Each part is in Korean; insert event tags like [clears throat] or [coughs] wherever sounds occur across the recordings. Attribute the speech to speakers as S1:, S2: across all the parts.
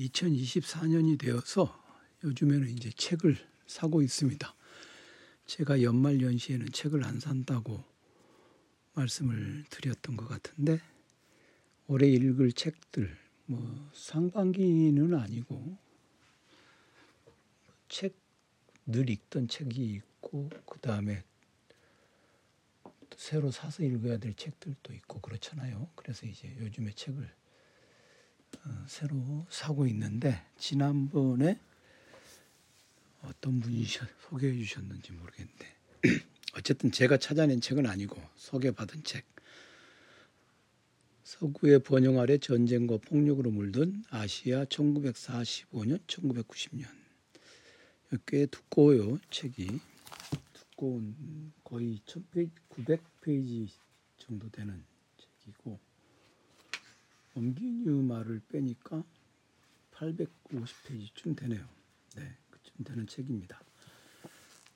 S1: 2024년이 되어서 요즘에는 이제 책을 사고 있습니다. 제가 연말 연시에는 책을 안 산다고 말씀을 드렸던 것 같은데 올해 읽을 책들 뭐 상반기는 아니고 책 늘 읽던 책이 있고 그 다음에 새로 사서 읽어야 될 책들도 있고 그렇잖아요. 그래서 이제 요즘에 책을 어, 새로 사고 있는데 지난번에 어떤 분이 소개해 주셨는지 모르겠는데 [clears throat] 어쨌든 제가 찾아낸 책은 아니고 소개받은 책. 서구의 번영 아래 전쟁과 폭력으로 물든 아시아 1945년 1990년. 꽤 두꺼워요 책이. 두꺼운 거의 1000페이지 900페이지 정도 되는 책이고 엄기뉴 말을 빼니까 850페이지쯤 되네요. 네, 그쯤 되는 책입니다.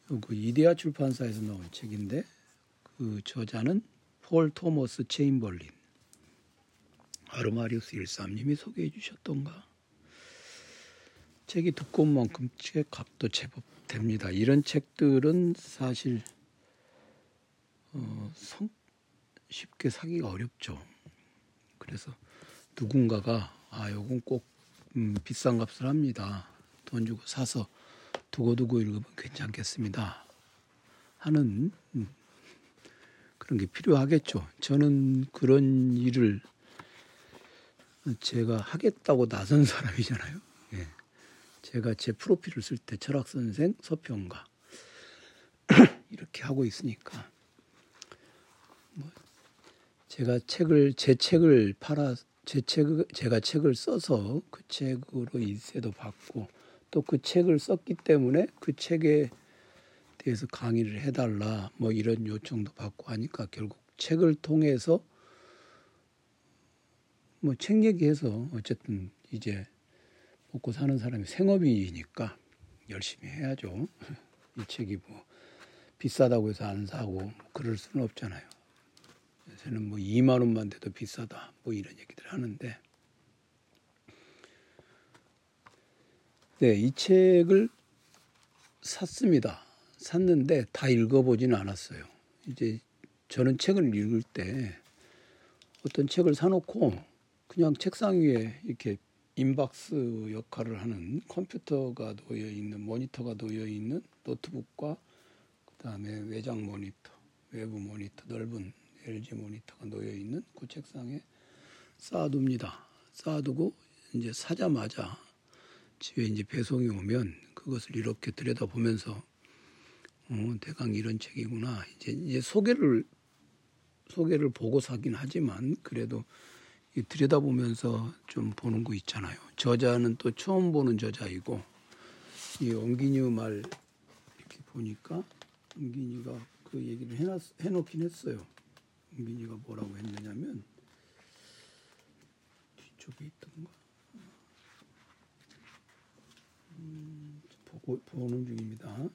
S1: 그 이데아 출판사에서 나온 책인데 그 저자는 폴 토머스 체인벌린 아르마리우스 13님이 소개해 주셨던가 책이 두꺼운 만큼 책 값도 제법 됩니다. 이런 책들은 사실 어, 성, 쉽게 사기가 어렵죠. 그래서 누군가가 아 요건 꼭 음, 비싼 값을 합니다. 돈 주고 사서 두고두고 읽으면 괜찮겠습니다. 하는 음, 그런 게 필요하겠죠. 저는 그런 일을 제가 하겠다고 나선 [laughs] 사람이잖아요. 예. 제가 제 프로필을 쓸 때 철학 선생, 서평가 [clears throat] 이렇게 하고 있으니까 뭐 제가 책을 제 책을 팔아 제 책을 제가 책을 써서 그 책으로 인세도 받고 또 그 책을 썼기 때문에 그 책에 대해서 강의를 해달라 뭐 이런 요청도 받고 하니까 결국 책을 통해서 뭐 책 얘기해서 어쨌든 이제 먹고 사는 사람이 생업이니까 열심히 해야죠. [laughs] 이 책이 뭐 비싸다고 해서 안 사고 그럴 수는 없잖아요. 요새는 뭐 2만 원만 돼도 비싸다 뭐 이런 얘기들 하는데 네, 이 책을 샀습니다. 샀는데 다 읽어보지는 않았어요. 이제 저는 책을 읽을 때 어떤 책을 사놓고 그냥 책상 위에 이렇게 인박스 역할을 하는 컴퓨터가 놓여 있는 모니터가 놓여 있는 노트북과 그다음에 외장 모니터, 외부 모니터 넓은 LG 모니터가 놓여 있는 그 책상에 쌓아둡니다. 쌓아두고 이제 사자마자 집에 이제 배송이 오면 그것을 이렇게 들여다보면서 어, 대강 이런 책이구나. 이제 이제 소개를 소개를 보고 사긴 하지만 그래도 들여다보면서 좀 보는 거 있잖아요. 저자는 또 처음 보는 저자이고 이 엉기뉴 말 이렇게 보니까 엉기뉴가 그 얘기를 해놨, 해놓긴 했어요. 엉기뉴가 뭐라고 했느냐면 뒤쪽에 있던가 음, 보고 보는 중입니다.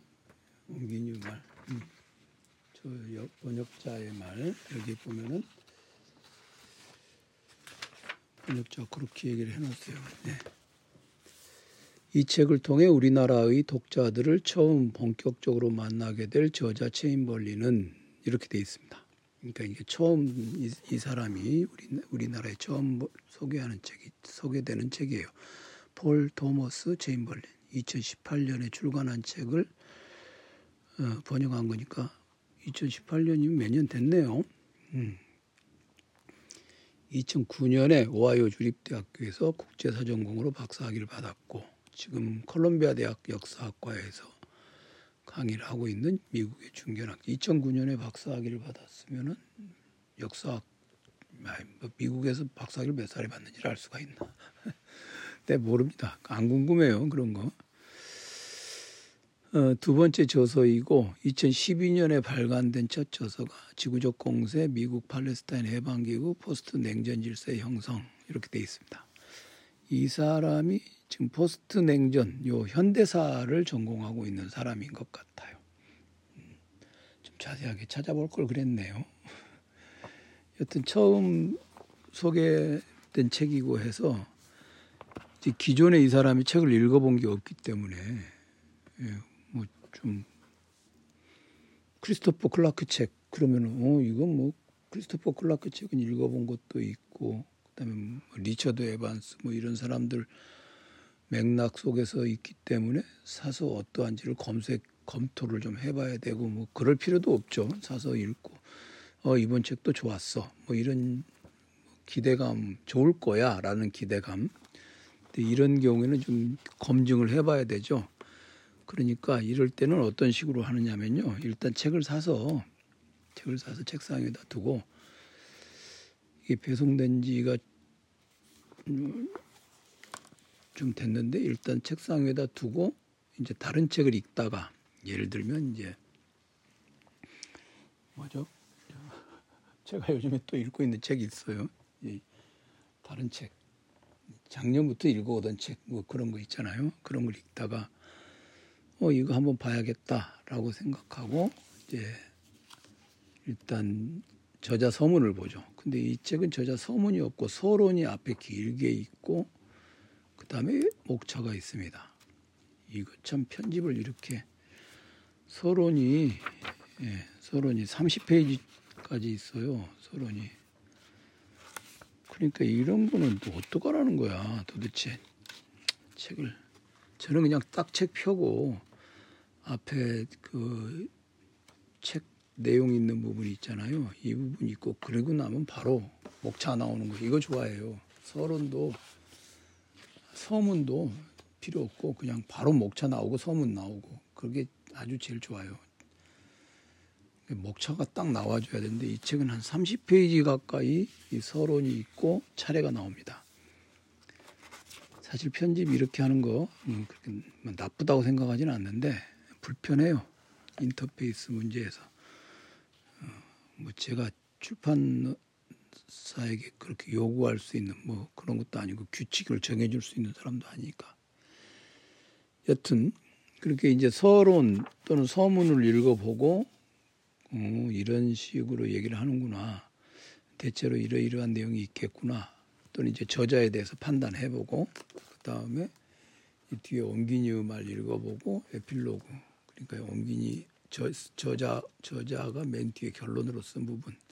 S1: 엉기뉴 말. 음. 저 번역자의 말 여기 보면은 번역자 그렇게 얘기를 해놨어요. 네. 이 책을 통해 우리나라의 독자들을 처음 본격적으로 만나게 될 저자 체인벌리는 이렇게 돼 있습니다. 그러니까 이게 처음 이, 이 사람이 우리 우리나라에 처음 소개하는 책이 소개되는 책이에요. 폴 토머스 체인벌린 2018년에 출간한 책을 어, 번역한 거니까 2018년이면 몇 년 됐네요. 음. 2009년에 오하이오 주립대학교에서 국제사 전공으로 박사학위를 받았고 지금 콜롬비아 대학 역사학과에서 강의를 하고 있는 미국의 중견학 2009년에 박사학위를 받았으면은 역사학 뭐 미국에서 박사학위를 몇 살에 받는지를 알 수가 있나? [laughs] 네 모릅니다. 안 궁금해요 그런 거. 어, 두 번째 저서이고 2012년에 발간된 첫 저서가 지구적 공세 미국 팔레스타인 해방기구 post 냉전 질서의 형성 이렇게 돼 있습니다. 이 사람이 지금 post 냉전 요 현대사를 전공하고 있는 사람인 것 같아요. 음, 좀 자세하게 찾아볼 걸 그랬네요. 여튼 처음 소개된 책이고 해서 기존에 이 사람이 책을 읽어본 게 없기 때문에 예, 뭐좀 크리스토퍼 클라크 책 그러면은 어 이건 뭐 크리스토퍼 클라크 책은 읽어본 것도 있고 그다음에 뭐 리처드 에반스 뭐 이런 사람들 맥락 속에서 있기 때문에 사서 어떠한지를 검색 검토를 좀 해봐야 되고 뭐 그럴 필요도 없죠. 사서 읽고 어 이번 책도 좋았어. 뭐 이런 기대감 좋을 거야라는 기대감. 근데 이런 경우에는 좀 검증을 해봐야 되죠. 그러니까 이럴 때는 어떤 식으로 하느냐면요. 일단 책을 사서 책을 사서 책상 에다 두고 이게 배송된 지가 좀 됐는데 일단 책상 위에다 두고 이제 다른 책을 읽다가 예를 들면 이제 뭐죠? 제가 요즘에 또 읽고 있는 책이 있어요. 다른 책. 작년부터 읽어오던 책, 뭐 그런 거 있잖아요. 그런 걸 읽다가, 어, 이거 한번 봐야겠다라고 생각하고, 이제, 일단 저자 서문을 보죠. 근데 이 책은 저자 서문이 없고 서론이 앞에 길게 있고 그 다음에 목차가 있습니다. 이거 참 편집을 이렇게 서론이 예, 서론이 30페이지까지 있어요. 서론이 그러니까 이런 거는 또 어떡하라는 거야 도대체 책을 저는 그냥 딱 책 펴고 앞에 그 책 내용 있는 부분이 있잖아요. 이 부분 있고 그리고 나면 바로 목차 나오는 거 이거 좋아해요. 서론도 서문도 필요 없고 그냥 바로 목차 나오고 서문 나오고 그게 아주 제일 좋아요. 목차가 딱 나와줘야 되는데 이 책은 한 30페이지 가까이 이 서론이 있고 차례가 나옵니다. 사실 편집 이렇게 하는 거 음, 그렇게 뭐 나쁘다고 생각하지는 않는데 불편해요. 인터페이스 문제에서. 뭐 제가 출판 사에게 그렇게 요구할 수 있는 뭐 그런 것도 아니고 규칙을 정해줄 수 있는 사람도 아니니까. 여튼 그렇게 이제 서론 또는 서문을 읽어보고 어, 이런 식으로 얘기를 하는구나. 대체로 이러이러한 내용이 있겠구나. 또는 이제 저자에 대해서 판단해보고 그 다음에 뒤에 옹기니 말 읽어보고 에필로그 그러니까 옹기니 저, 저자 저자가 맨 뒤에 결론으로 쓴 부분 어,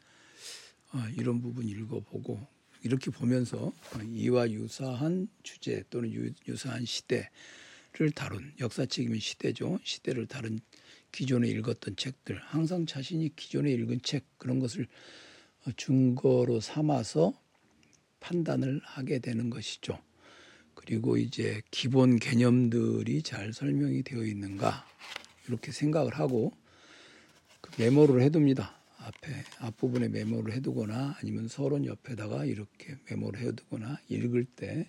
S1: 이런 부분 읽어보고 이렇게 보면서 이와 유사한 주제 또는 유, 유사한 시대를 다룬 역사책이면 시대죠 시대를 다룬 기존에 읽었던 책들 항상 자신이 기존에 읽은 책 그런 것을 증거로 삼아서 판단을 하게 되는 것이죠. 그리고 이제 기본 개념들이 잘 설명이 되어 있는가 이렇게 생각을 하고 그 메모를 해둡니다. 앞에 앞부분에 메모를 해두거나 아니면 서론 옆에다가 이렇게 메모를 해두거나 읽을 때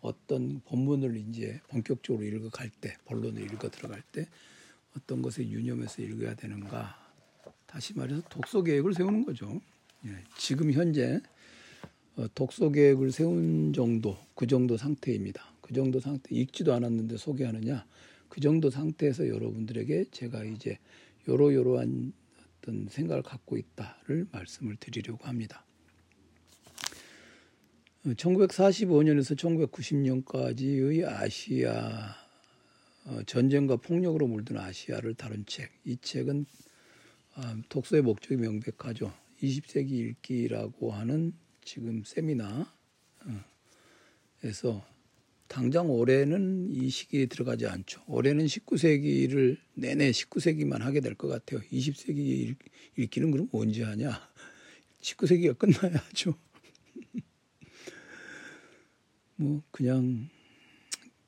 S1: 어떤 본문을 이제 본격적으로 읽어갈 때 본론을 읽어 들어갈 때 어떤 것에 유념해서 읽어야 되는가 다시 말해서 독서 계획을 세우는 거죠. 예, 지금 현재 어, 독서 계획을 세운 정도 그 정도 상태입니다. 그 정도 상태 읽지도 않았는데 소개하느냐 그 정도 상태에서 여러분들에게 제가 이제 요러요러한 어떤 생각을 갖고 있다를 말씀을 드리려고 합니다. 1945년에서 1990년까지의 아시아 어, 전쟁과 폭력으로 물든 아시아를 다룬 책. 이 책은 아, 독서의 목적이 명백하죠. 20세기 읽기라고 하는 지금 세미나에서 당장 올해는 이 시기에 들어가지 않죠. 올해는 19세기를 내내 19세기만 하게 될 것 같아요. 20세기 읽기는 그럼 언제 하냐? 19세기가 끝나야죠. [laughs] 뭐 그냥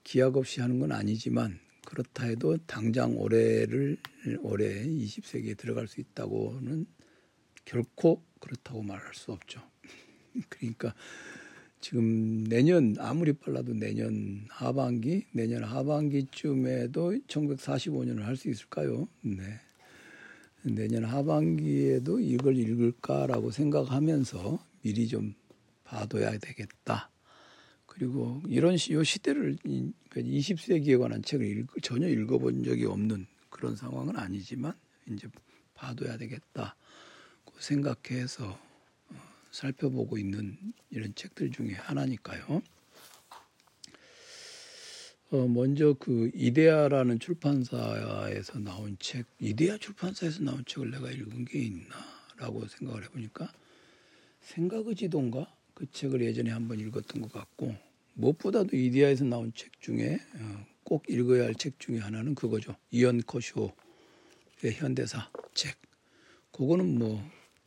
S1: 기약 없이 하는 건 아니지만 그렇다 해도 당장 올해를 올해 20세기에 들어갈 수 있다고는 결코 그렇다고 말할 수 없죠. [laughs] 그러니까 지금 내년 아무리 빨라도 내년 하반기 내년 하반기쯤에도 1945년을 할 수 있을까요? 네. 내년 하반기에도 이걸 읽을까라고 생각하면서 미리 좀 봐둬야 되겠다. 그리고 이런 시, 요 시대를 20세기에 그러니까 관한 책을 읽, 전혀 읽어본 적이 없는 그런 상황은 아니지만 이제 봐둬야 되겠다. 생각해서 살펴보고 있는 이런 책들 중에 하나니까요. 어, 먼저 그 이데아라는 출판사에서 나온 책, 이데아 출판사에서 나온 책을 내가 읽은 게 있나라고 생각을 해보니까 생각의 지도인가 그 책을 예전에 한번 읽었던 것 같고 무엇보다도 이데아에서 나온 책 중에 어, 꼭 읽어야 할 책 중에 하나는 그거죠. 이언 코쇼의 현대사 책. 그거는 뭐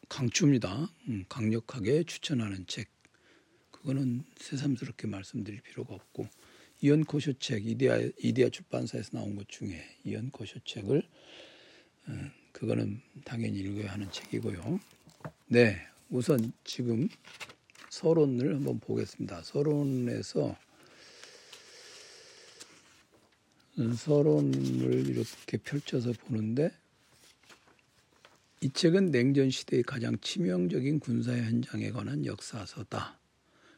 S1: 강추입니다. 음, 강력하게 추천하는 책. 그거는 새삼스럽게 말씀드릴 필요가 없고 이언 코쇼 책 이데아 이데아 출판사에서 나온 것 중에 이언 코쇼 책을 어, 그거는 당연히 읽어야 하는 책이고요. 네, 우선 지금 서론을 한번 보겠습니다. 서론에서 서론을 이렇게 펼쳐서 보는데 이 책은 냉전 시대의 가장 치명적인 군사 현장에 관한 역사서다.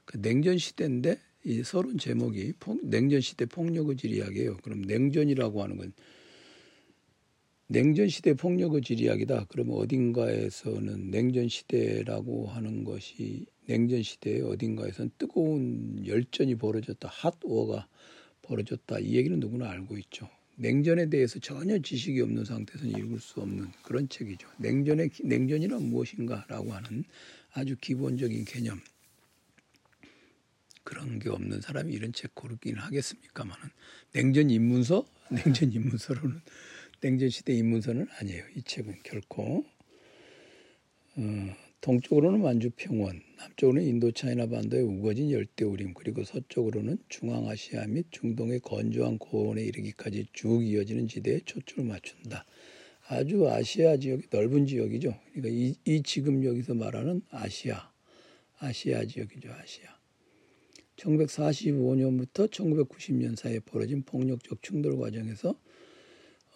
S1: 그 냉전 시대인데 이 서론 제목이 냉전 시대 폭력의 질 이야기예요. 그럼 냉전이라고 하는 건 냉전 시대 폭력의 질 이야기다. 그러면 어딘가에서는 냉전 시대라고 하는 것이 냉전 시대의 어딘가에서는 뜨거운 열전이 벌어졌다. 핫 워가 벌어졌다. 이 얘기는 누구나 알고 있죠. 냉전에 대해서 전혀 지식이 없는 상태에서는 읽을 수 없는 그런 책이죠. 냉전의 냉전이란 무엇인가라고 하는 아주 기본적인 개념 그런 게 없는 사람이 이런 책 고르긴 하겠습니까만은 냉전 입문서 [laughs] 냉전 입문서로는 냉전 시대 입문서는 아니에요. 이 책은 결코 어, 동쪽으로는 만주 평원, 남쪽으로는 인도차이나 반도의 우거진 열대 우림, 그리고 서쪽으로는 중앙아시아 및 중동의 건조한 고원에 이르기까지 쭉 이어지는 지대에 초점을 맞춘다. 아주 아시아 지역이 넓은 지역이죠. 그러니까 이, 이 지금 여기서 말하는 아시아, 아시아 지역이죠. 아시아. 1945년부터 1990년 사이에 벌어진 폭력적 충돌 과정에서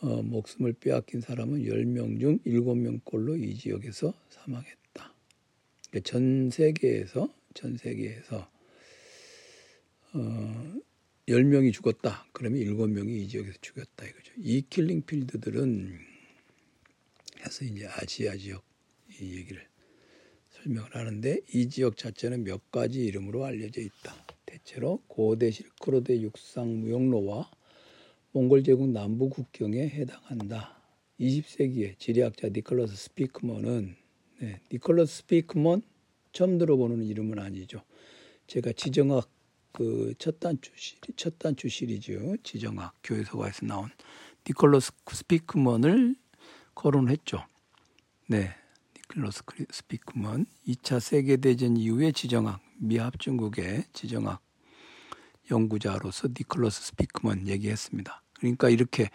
S1: 어, 목숨을 빼앗긴 사람은 10명 중 7명꼴로 이 지역에서 사망했다. 그러니까 전 세계에서 전 세계에서 어 10명이 죽었다. 그러면 7명이 이 지역에서 죽었다 이거죠. 이 killing field들은 해서 이제 아시아 지역 이 얘기를 설명을 하는데 이 지역 자체는 몇 가지 이름으로 알려져 있다. 대체로 고대 실크로드 육상 무역로와 몽골 제국 남부 국경에 해당한다. 20세기에 지리학자 니콜러스 스피크먼은 네, 니콜러스 스피크먼 처음 들어보는 이름은 아니죠. 제가 지정학 그 첫 단추 시리 첫 단추 시리즈 지정학 교유서가에서 나온 니콜러스 스피크먼을 거론했죠. 네, 니콜러스 스피크먼 2차 세계 대전 이후의 지정학 미합 중국의 지정학 연구자로서 니콜러스 스피크먼 얘기했습니다. 그러니까 이렇게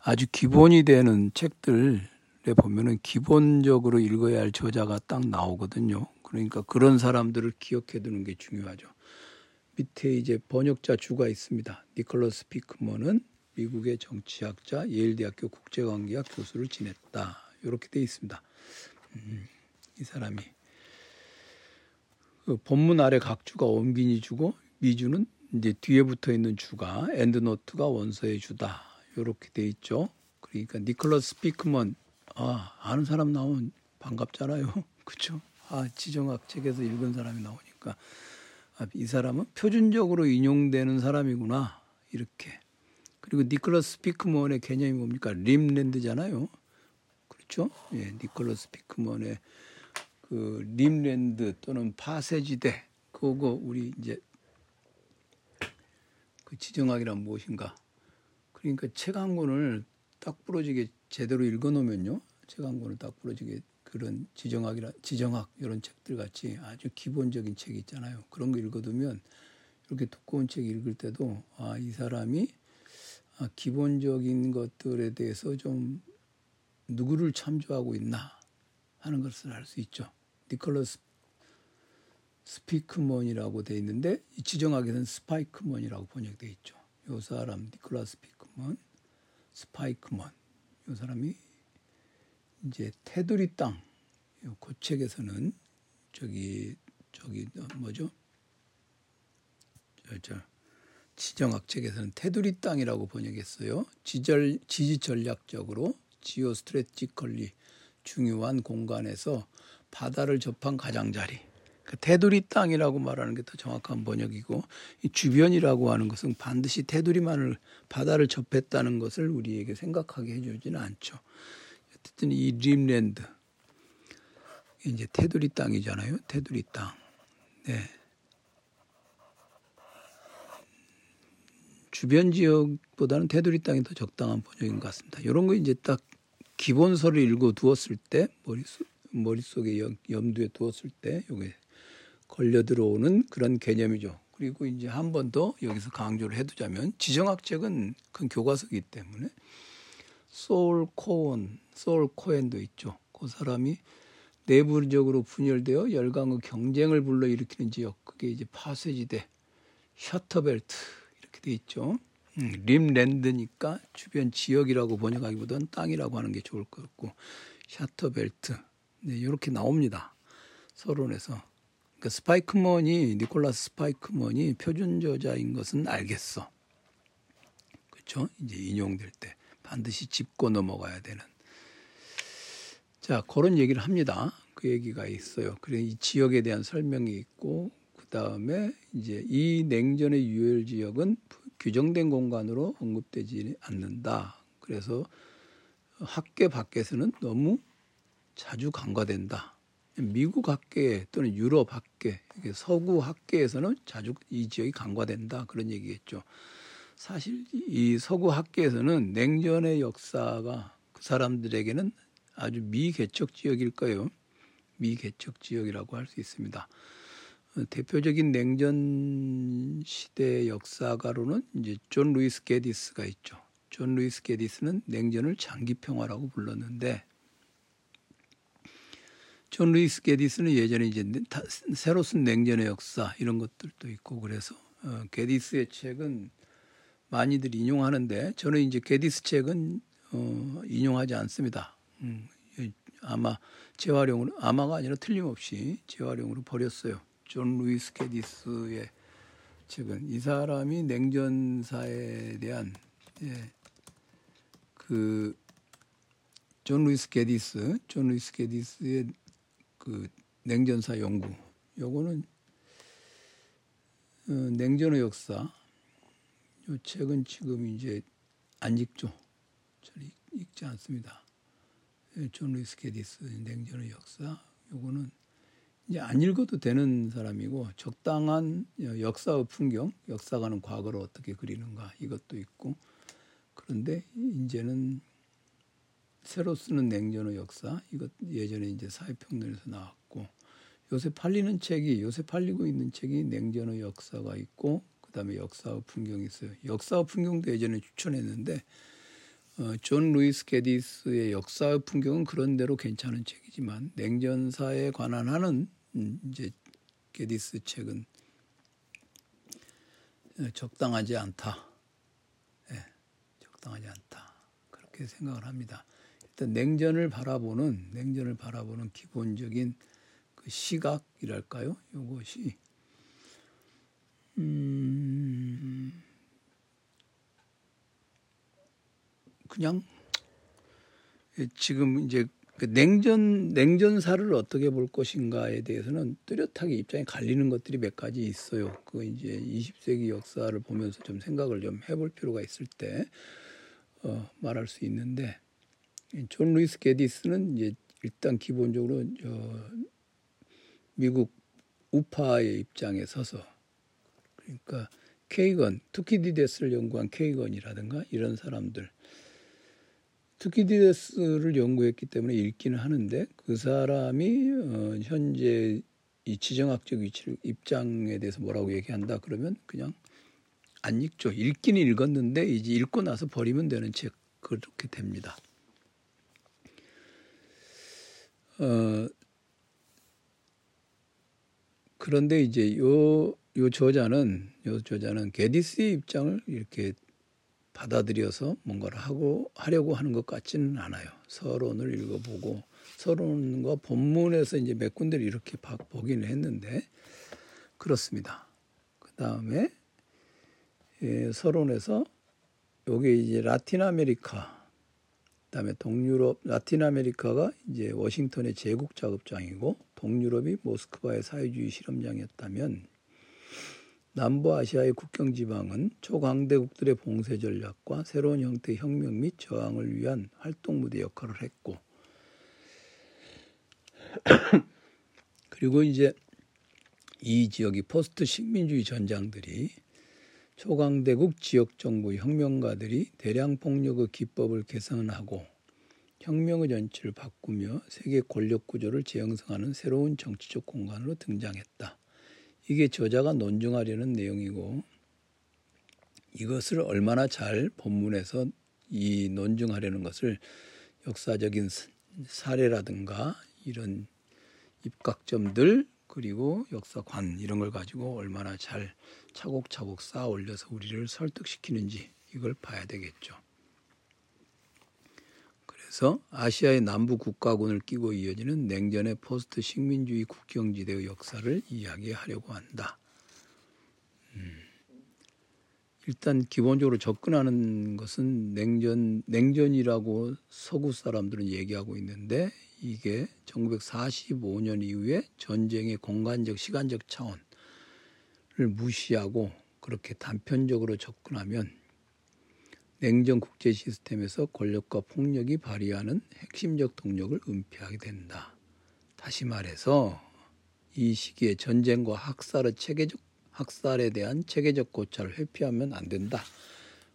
S1: 아주 기본이 되는 책들 에 보면은 기본적으로 읽어야 할 저자가 딱 나오거든요. 그러니까 그런 사람들을 기억해 두는 게 중요하죠. 밑에 이제 번역자 주가 있습니다. 니콜러스 피크먼은 미국의 정치학자, 예일대학교 국제관계학 교수를 지냈다. 이렇게 돼 있습니다. 음, 이 사람이 그 본문 아래 각 주가 원빈이 주고 미주는 이제 뒤에 붙어 있는 주가 엔드노트가 원서의 주다. 이렇게 돼 있죠. 그러니까 니콜러스 피크먼 아, 아는 사람 나오면 반갑잖아요. [laughs] 그렇죠? 아, 지정학 책에서 읽은 사람이 나오니까 아, 이 사람은 표준적으로 인용되는 사람이구나. 이렇게. 그리고 니콜러스 피크먼의 개념이 뭡니까? 림랜드잖아요. 그렇죠? 예, 니콜러스 피크먼의 그 림랜드 또는 파세지대 그거 우리 이제 그 지정학이란 무엇인가? 그러니까 책 한 권을 딱 부러지게 제대로 읽어놓으면요. 책 한 권을 딱 부러지게 그런 지정학이라 지정학 이런 책들 같이 아주 기본적인 책이 있잖아요. 그런 거 읽어두면 이렇게 두꺼운 책 읽을 때도 아 이 사람이 아, 기본적인 것들에 대해서 좀 누구를 참조하고 있나 하는 것을 알 수 있죠. 니콜러스 스피크먼이라고 돼 있는데 이 지정학에서는 스파이크먼이라고 번역돼 있죠. 요 사람 니콜라스 스피크먼, 스파이크먼 이 사람이 이제 테두리 땅, 그 책에서는 저기 저기 뭐죠? 저, 저 지정학 책에서는 테두리 땅이라고 번역했어요. 지절 지지 전략적으로 지오 스트레티컬리 중요한 공간에서 바다를 접한 가장자리. 그 테두리 땅이라고 말하는 게 더 정확한 번역이고 이 주변이라고 하는 것은 반드시 테두리만을 바다를 접했다는 것을 우리에게 생각하게 해주지는 않죠. 어쨌든 이 림랜드 이제 테두리 땅이잖아요. 테두리 땅. 네. 주변 지역보다는 테두리 땅이 더 적당한 번역인 것 같습니다. 이런 거 이제 딱 기본서를 읽어 두었을 때 머릿속, 머릿속에 염두에 두었을 때 이게 걸려 들어오는 그런 개념이죠. 그리고 이제 한 번 더 여기서 강조를 해두자면 지정학책은 큰 교과서이기 때문에 솔 코언, 솔 코언도 있죠. 그 사람이 내부적으로 분열되어 열강의 경쟁을 불러일으키는 지역, 그게 이제 파쇄지대, shatter belt 이렇게 돼 있죠. 음, rimland니까 주변 지역이라고 번역하기보다는 땅이라고 하는 게 좋을 것 같고 shatter belt 네, 이렇게 나옵니다. 서론에서 그러니까 스파이크먼이 니콜라스 스파이크먼이 표준 저자인 것은 알겠어. 그렇죠? 이제 인용될 때 반드시 짚고 넘어가야 되는. 자, 그런 얘기를 합니다. 그 얘기가 있어요. 그래 이 지역에 대한 설명이 있고 그 다음에 이제 이 냉전의 유혈 지역은 규정된 공간으로 언급되지 않는다. 그래서 학계 밖에서는 너무 자주 간과된다. 미국 학계 또는 유럽 학계, 서구 학계에서는 자주 이 지역이 간과된다 그런 얘기겠죠. 사실 이 서구 학계에서는 냉전의 역사가 그 사람들에게는 아주 미개척 지역일 거예요. 미개척 지역이라고 할 수 있습니다. 대표적인 냉전 시대 역사가로는 이제 존 루이스 게디스가 있죠. 존 루이스 게디스는 냉전을 장기 평화라고 불렀는데 존 루이스 게디스는 예전에 이제 새로 쓴 냉전의 역사 이런 것들도 있고 그래서 어, 게디스의 책은 많이들 인용하는데 저는 이제 게디스 책은 어, 인용하지 않습니다. 음, 아마 재활용으로 아마가 아니라 틀림없이 재활용으로 버렸어요. 존 루이스 게디스의 책은 이 사람이 냉전사에 대한 예, 그 존 루이스 게디스, 존 루이스 게디스의 그 냉전사 연구 요거는 어, 냉전의 역사 요 책은 지금 이제 안 읽죠. 저는 읽지 않습니다. 예, 존 루이스 게디스 냉전의 역사 요거는 이제 안 읽어도 되는 사람이고 적당한 역사의 풍경, 역사가는 과거를 어떻게 그리는가 이것도 있고 그런데 이제는 새로 쓰는 냉전의 역사 이것 예전에 이제 사회평론에서 나왔고 요새 팔리는 책이 요새 팔리고 있는 책이 냉전의 역사가 있고 그다음에 역사의 풍경이 있어요. 역사의 풍경도 예전에 추천했는데 어, 존 루이스 게디스의 역사의 풍경은 그런대로 괜찮은 책이지만 냉전사에 관한 한은 음, 이제 게디스 책은 어, 적당하지 않다. 네, 적당하지 않다. 그렇게 생각을 합니다. 일단 냉전을 바라보는 냉전을 바라보는 기본적인 그 시각이랄까요? 이것이 음 그냥 지금 이제 그 냉전 냉전사를 어떻게 볼 것인가에 대해서는 뚜렷하게 입장이 갈리는 것들이 몇 가지 있어요. 그 이제 20세기 역사를 보면서 좀 생각을 좀 해볼 필요가 있을 때 어, 말할 수 있는데 존 루이스 게디스는 이제 일단 기본적으로 저 미국 우파의 입장에 서서 그러니까 케이건 투키디데스를 연구한 케이건이라든가 이런 사람들 투키디데스를 연구했기 때문에 읽기는 하는데 그 사람이 어, 현재 이 지정학적 위치를 입장에 대해서 뭐라고 얘기한다 그러면 그냥 안 읽죠. 읽기는 읽었는데 이제 읽고 나서 버리면 되는 책 그렇게 됩니다. 어, 그런데 이제 요, 요 저자는, 요 저자는 게디스의 입장을 이렇게 받아들여서 뭔가를 하고 하려고 하는 것 같지는 않아요. 서론을 읽어보고 서론과 본문에서 이제 몇 군데를 이렇게 보기는 했는데 그렇습니다. 그 다음에 예, 서론에서 요게 이제 라틴 아메리카, 그다음에 동유럽, 라틴 아메리카가 이제 워싱턴의 제국 작업장이고 동유럽이 모스크바의 사회주의 실험장이었다면 남부아시아의 국경 지방은 초강대국들의 봉쇄 전략과 새로운 형태의 혁명 및 저항을 위한 활동 무대 역할을 했고 [coughs] 그리고 이제 이 지역이 포스트 식민주의 전장들이 초강대국 지역 정부 혁명가들이 대량 폭력의 기법을 개선하고 혁명의 전치를 바꾸며 세계 권력 구조를 재형성하는 새로운 정치적 공간으로 등장했다. 이게 저자가 논증하려는 내용이고 이것을 얼마나 잘 본문에서 이 논증하려는 것을 역사적인 사례라든가 이런 입각점들 그리고 역사관 이런 걸 가지고 얼마나 잘 차곡차곡 쌓아 올려서 우리를 설득시키는지 이걸 봐야 되겠죠. 그래서 아시아의 남부 국가군을 끼고 이어지는 냉전의 포스트 식민주의 국경지대의 역사를 이야기하려고 한다. 음. 일단 기본적으로 접근하는 것은 냉전 냉전이라고 서구 사람들은 얘기하고 있는데 이게 1945년 이후에 전쟁의 공간적 시간적 차원을 무시하고 그렇게 단편적으로 접근하면 냉전 국제 시스템에서 권력과 폭력이 발휘하는 핵심적 동력을 은폐하게 된다. 다시 말해서 이 시기에 전쟁과 학살의 체계적 학살에 대한 체계적 고찰을 회피하면 안 된다.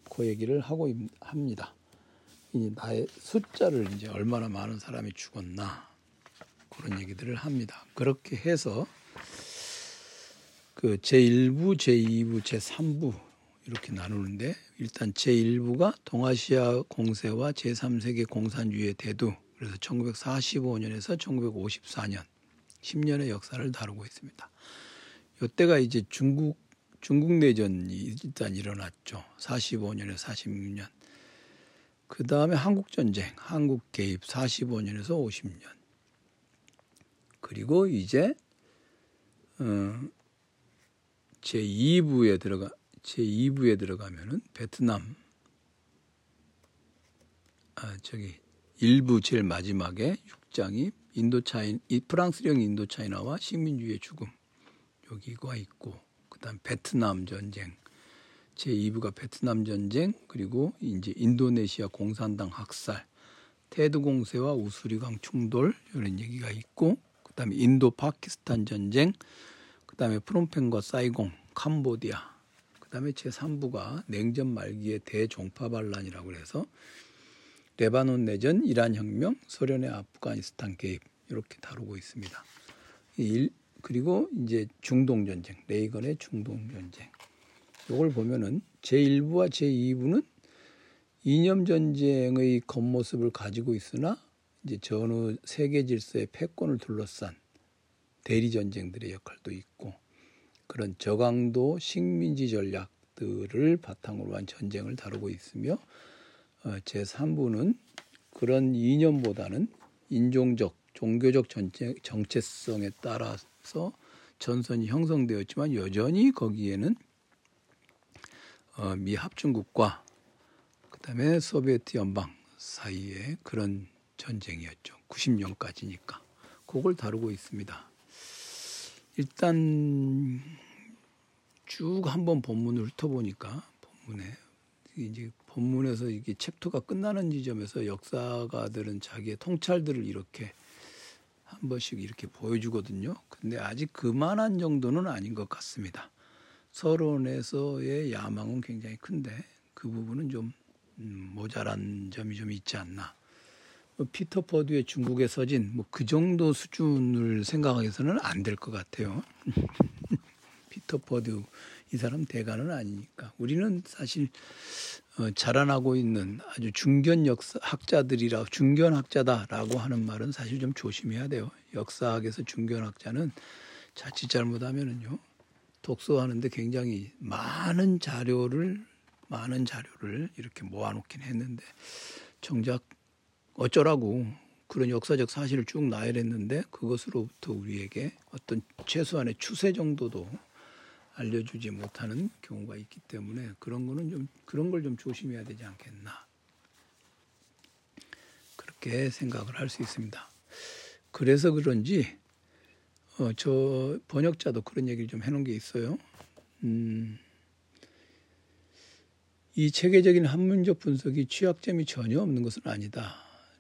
S1: 그 얘기를 하고 합니다. 이 나의 숫자를 이제 얼마나 많은 사람이 죽었나 그런 얘기들을 합니다. 그렇게 해서 그 제1부, 제2부, 제3부 이렇게 나누는데 일단 제1부가 동아시아 공세와 제3세계 공산주의의 대두 그래서 1945년에서 1954년 10년의 역사를 다루고 있습니다. 이때가 이제 중국 중국 내전이 일단 일어났죠. 45년에서 46년. 그 다음에 한국 전쟁, 한국 개입 45년에서 50년. 그리고 이제 어, 제 2부에 들어가 제 2부에 들어가면은 베트남 아 저기 일부 제일 마지막에 6장이 인도차이 프랑스령 인도차이나와 식민주의의 죽음 여기가 있고 그 다음 베트남 전쟁 제 2부가 베트남 전쟁 그리고 이제 인도네시아 공산당 학살 테드 공세와 우수리강 충돌 이런 얘기가 있고 그다음에 인도 파키스탄 전쟁 그다음에 프롬펜과 사이공 캄보디아 그다음에 제 3부가 냉전 말기의 대종파 반란이라고 해서 레바논 내전, 이란 혁명, 소련의 아프가니스탄 개입 이렇게 다루고 있습니다. 그리고 이제 중동 전쟁, 레이건의 중동 전쟁. 이걸 보면은 제1부와 제2부는 이념 전쟁의 겉모습을 가지고 있으나 이제 전후 세계 질서의 패권을 둘러싼 대리 전쟁들의 역할도 있고 그런 저강도 식민지 전략들을 바탕으로 한 전쟁을 다루고 있으며 어, 제3부는 그런 이념보다는 인종적, 종교적 전체, 정체성에 따라서 전선이 형성되었지만 여전히 거기에는 어, 미 합중국과 그다음에 소비에트 연방 사이에 그런 전쟁이었죠. 90년까지니까. 그걸 다루고 있습니다. 일단 쭉 한번 본문을 훑어보니까 본문에 이제 본문에서 이게 챕터가 끝나는 지점에서 역사가들은 자기의 통찰들을 이렇게 한 번씩 이렇게 보여주거든요. 근데 아직 그만한 정도는 아닌 것 같습니다. 서론에서의 야망은 굉장히 큰데 그 부분은 좀 음, 모자란 점이 좀 있지 않나. 뭐 피터 퍼듀의 중국의 서진 뭐 그 정도 수준을 생각해서는 안 될 것 같아요. [laughs] 피터 퍼듀 이 사람 대가는 아니니까 우리는 사실 어, 자라나고 있는 아주 중견 역사 학자들이라 중견 학자다라고 하는 말은 사실 좀 조심해야 돼요. 역사학에서 중견 학자는 자칫 잘못하면은요 독서하는데 굉장히 많은 자료를 많은 자료를 이렇게 모아놓긴 했는데 정작 어쩌라고 그런 역사적 사실을 쭉 나열했는데 그것으로부터 우리에게 어떤 최소한의 추세 정도도 알려주지 못하는 경우가 있기 때문에 그런 거는 좀 그런 걸 좀 조심해야 되지 않겠나 그렇게 생각을 할 수 있습니다. 그래서 그런지 어, 저 번역자도 그런 얘기를 좀 해놓은 게 있어요. 음, 이 체계적인 한문적 분석이 취약점이 전혀 없는 것은 아니다.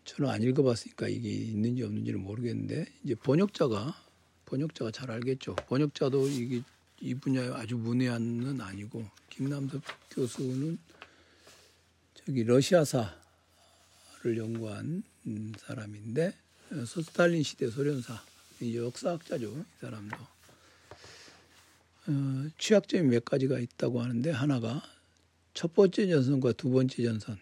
S1: 저는 안 읽어봤으니까 이게 있는지 없는지는 모르겠는데 이제 번역자가 번역자가 잘 알겠죠. 번역자도 이게 이 분야에 아주 문외한은 아니고 김남섭 교수는 저기 러시아사를 연구한 사람인데 스탈린 시대 소련사 역사학자죠. 이 사람도 어, 취약점이 몇 가지가 있다고 하는데 하나가 첫 번째 전선과 두 번째 전선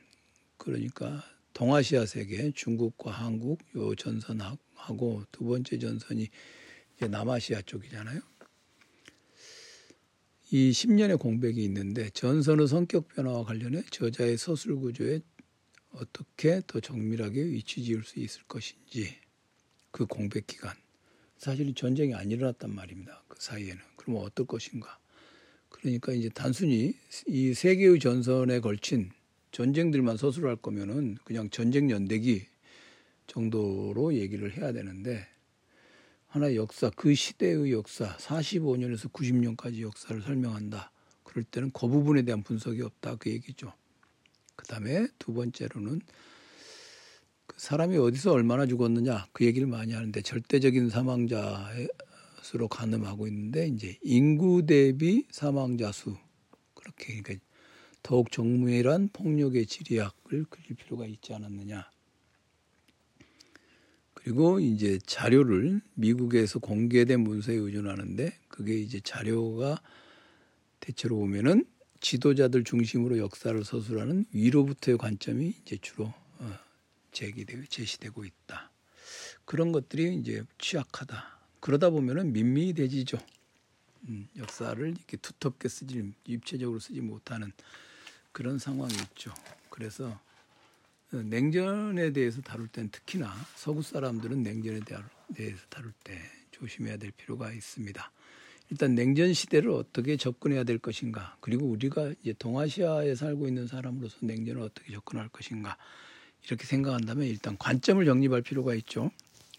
S1: 그러니까 동아시아 세계 중국과 한국 요 전선하고 두 번째 전선이 이제 남아시아 쪽이잖아요. 이 10년의 공백이 있는데 전선의 성격 변화와 관련해 저자의 서술 구조에 어떻게 더 정밀하게 위치 지을 수 있을 것인지 그 공백 기간 사실은 전쟁이 안 일어났단 말입니다. 그 사이에는 그러면 어떨 것인가? 그러니까 이제 단순히 이 세계의 전선에 걸친 전쟁들만 서술할 거면은 그냥 전쟁 연대기 정도로 얘기를 해야 되는데 하나의 역사, 그 시대의 역사, 45년에서 90년까지 역사를 설명한다. 그럴 때는 그 부분에 대한 분석이 없다. 그 얘기죠. 그 다음에 두 번째로는 그 사람이 어디서 얼마나 죽었느냐 그 얘기를 많이 하는데 절대적인 사망자 수로 가늠하고 있는데 이제 인구 대비 사망자 수 그렇게 그러니까 더욱 정밀한 폭력의 지리학을 그릴 필요가 있지 않았느냐. 그리고 이제 자료를 미국에서 공개된 문서에 의존하는데 그게 이제 자료가 대체로 보면은 지도자들 중심으로 역사를 서술하는 위로부터의 관점이 이제 주로 어, 제기되고 제시되고 있다. 그런 것들이 이제 취약하다. 그러다 보면은 민미대지죠. 음, 역사를 이렇게 두텁게 쓰지 입체적으로 쓰지 못하는 그런 상황이 있죠. 그래서 어, 냉전에 대해서 다룰 땐 특히나 서구 사람들은 냉전에 대해서 다룰 때 조심해야 될 필요가 있습니다. 일단 냉전 시대를 어떻게 접근해야 될 것인가, 그리고 우리가 이제 동아시아에 살고 있는 사람으로서 냉전을 어떻게 접근할 것인가 이렇게 생각한다면 일단 관점을 정립할 필요가 있죠.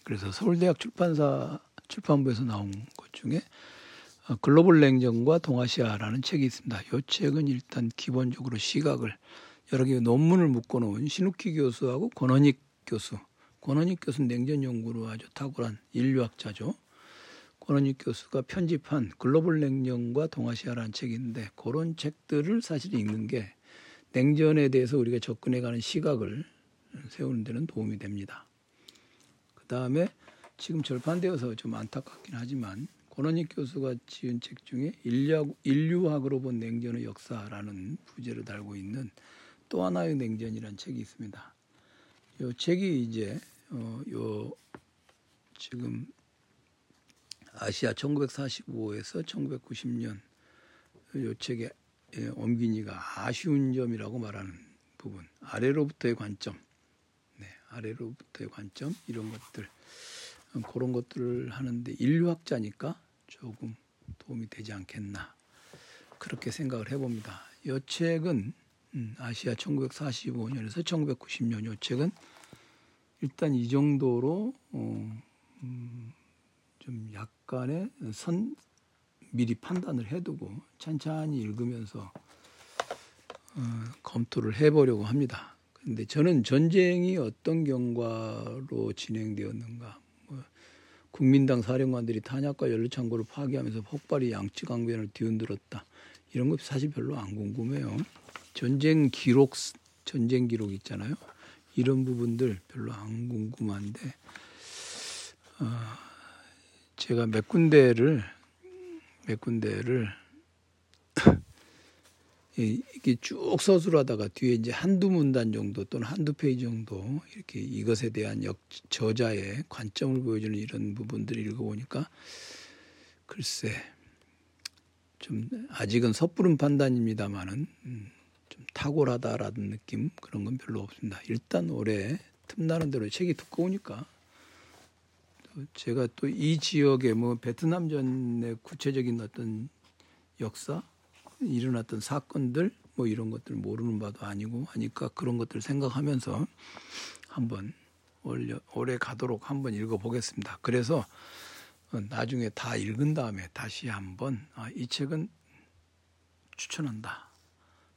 S1: 그래서 서울대학 출판사 출판부에서 나온 것 중에 어, 글로벌 냉전과 동아시아라는 책이 있습니다. 이 책은 일단 기본적으로 시각을 여러 개 논문을 묶어놓은 신욱희 교수하고 권원익 교수. 권원익 교수는 냉전 연구로 아주 탁월한 인류학자죠. 권원익 교수가 편집한 글로벌 냉전과 동아시아라는 있는데 그런 책들을 사실 읽는 게 냉전에 대해서 우리가 접근해가는 시각을 세우는 데는 도움이 됩니다. 그 다음에 지금 절판되어서 좀 안타깝긴 하지만 권원익 교수가 지은 책 중에 인류학, 인류학으로 본 냉전의 역사라는 부제를 달고 있는 또 하나의 냉전이라는 책이 있습니다. 이 책이 이제 어, 요 지금 아시아 1945에서 1990년 요 책에 예, 옮기니가 아쉬운 점이라고 말하는 부분 아래로부터의 관점, 네, 아래로부터의 관점 이런 것들 그런 것들을 하는데 인류학자니까 조금 도움이 되지 않겠나 그렇게 생각을 해봅니다. 이 책은 음, 아시아 1945년에서 1990년 이 책은 일단 이 정도로 어, 음, 좀 약간의 선 미리 판단을 해두고 찬찬히 읽으면서 어, 검토를 해보려고 합니다. 근데 저는 전쟁이 어떤 경과로 진행되었는가 국민당 사령관들이 탄약과 연료창고를 파괴하면서 폭발이 양치강변을 뒤흔들었다. 이런 거 사실 별로 안 궁금해요. 전쟁 기록, 전쟁 기록 있잖아요. 이런 부분들 별로 안 궁금한데, 어, 제가 몇 군데를, 몇 군데를 이게 쭉 서술하다가 뒤에 이제 한두 문단 정도 또는 한두 페이지 정도 이렇게 이것에 대한 역 저자의 관점을 보여주는 이런 부분들을 읽어보니까 글쎄 좀 아직은 섣부른 판단입니다만은 음, 좀 탁월하다라는 느낌? 그런 건 별로 없습니다. 일단 올해 틈나는 대로 책이 두꺼우니까. 제가 또 이 지역의 뭐 베트남전의 구체적인 어떤 역사 일어났던 사건들 뭐 이런 것들 모르는 바도 아니고 하니까 그런 것들 생각하면서 한번 올려, 올해 가도록 한번 읽어보겠습니다. 그래서 어, 나중에 다 읽은 다음에 다시 한번 아, 이 책은 추천한다.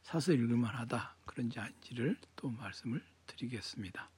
S1: 사서 읽을만하다. 그런지 아닌지를 또 말씀을 드리겠습니다.